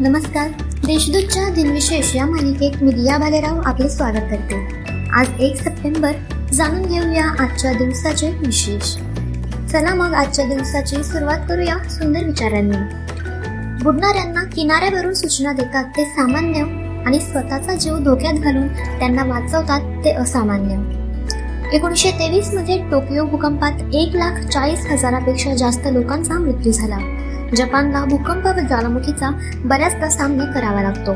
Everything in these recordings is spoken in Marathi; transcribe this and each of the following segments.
नमस्कार. देशदूतच्या दिनविशेष या मालिकेत मी दिया भालेराव आपले स्वागत करते. आज एक सप्टेंबर जाणून घेऊया आजच्या दिवसाचे विशेष. चला मग आजच्या दिवसाची सुरुवात करूया सुंदर विचारांनी. बुडणाऱ्यांना किनाऱ्यावरून सूचना देतात ते सामान्य आणि स्वतःचा जीव धोक्यात घालून त्यांना वाचवतात ते असामान्य. एकोणीसशे तेवीसमध्ये टोकियो भूकंपात एक लाख चाळीस हजारापेक्षा जास्त लोकांचा मृत्यू झाला. जपानला भूकंप व ज्वालामुखीचा बऱ्याचदा सामना करावा लागतो.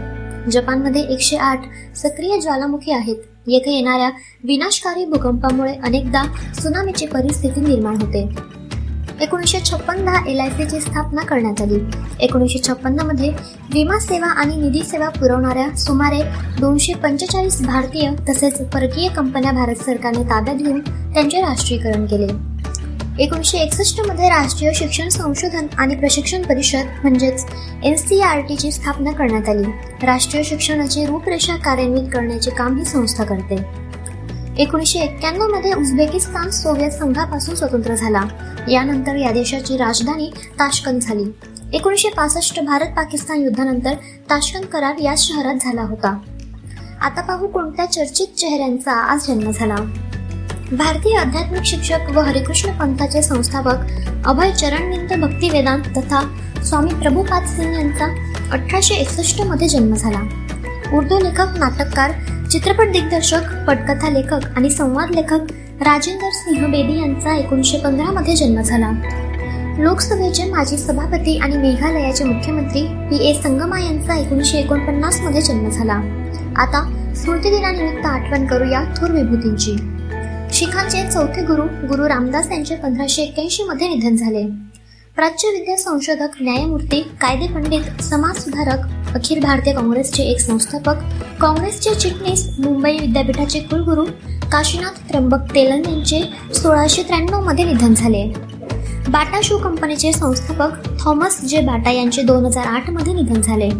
जपानमध्ये एकशे आठ सक्रिय ज्वालामुखी आहेत. येथे येणाऱ्या विनाशकारी भूकंपामुळे अनेकदा सुनामीची परिस्थिती निर्माण होते. एकोणीसशे छप्पनला एल आय सीची स्थापना करण्यात आली. एकोणीसशे छप्पन्नमध्ये विमा सेवा आणि निधी सेवा पुरवणाऱ्या सुमारे दोनशे पंचेचाळीस भारतीय तसेच परकीय कंपन्या भारत सरकारने ताब्यात घेऊन त्यांचे राष्ट्रीयकरण केले. एकोणीसशे एकसष्टमध्ये राष्ट्रीय शिक्षण संशोधन आणि प्रशिक्षण परिषद म्हणजेच एन सी आर टीची स्थापना करण्यात आली. राष्ट्रीय शिक्षणाची रूपरेषा कार्यान्वित करण्याचे काम ही संस्था करते. एकोणीसशे एक्क्याण्णवमध्ये उझबेकिस्तान सोव्हिएत संघापासून स्वतंत्र झाला. यानंतर या देशाची राजधानी ताशकंद झाली. एकोणीसशे पासष्ट भारत पाकिस्तान युद्धानंतर ताशकंद करार याच शहरात झाला होता. आता पाहू कोणत्या चर्चित चेहऱ्यांचा आज जन्म झाला. भारतीय आध्यात्मिक शिक्षक व हरिकृष्ण पंथाचे संस्थापक अभय चरणविंद भक्ती वेदांत तथा स्वामी प्रभुपाद सिंग यांचा अठराशे एकसष्टमध्ये जन्म झाला. उर्दू लेखक नाटककार चित्रपट दिग्दर्शक पटकथा लेखक आणि संवाद लेखक राजेंद्र सिंह बेदी यांचा एकोणीसशे पंधरा मध्ये जन्म झाला. लोकसभेचे माजी सभापती आणि मेघालयाचे मुख्यमंत्री पी ए संगमा यांचा एकोणीसशे एकोणपन्नासमध्ये जन्म झाला. आता स्मृतिदिनानिमित्त आठवण करूया थोर विभूतींची. शिखांचे चौथे गुरु गुरु रामदास यांचे पंधराशे एक्क्याऐंशी मध्ये निधन झाले. प्राच्य विद्या संशोधक न्यायमूर्ती कायदे पंडित समाज सुधारक अखिल भारतीय काँग्रेसचे एक संस्थापक काँग्रेसचे चिटणीस मुंबई विद्यापीठाचे कुलगुरू काशीनाथ त्र्यंबक तेलन यांचे सोळाशे त्र्याण्णवमध्ये निधन झाले. बाटा शू कंपनीचे संस्थापक थॉमस जे बाटा यांचे दोन हजार आठमध्ये निधन झाले.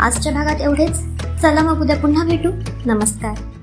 आजच्या भागात एवढेच. चला मग उद्या पुन्हा भेटू. नमस्कार.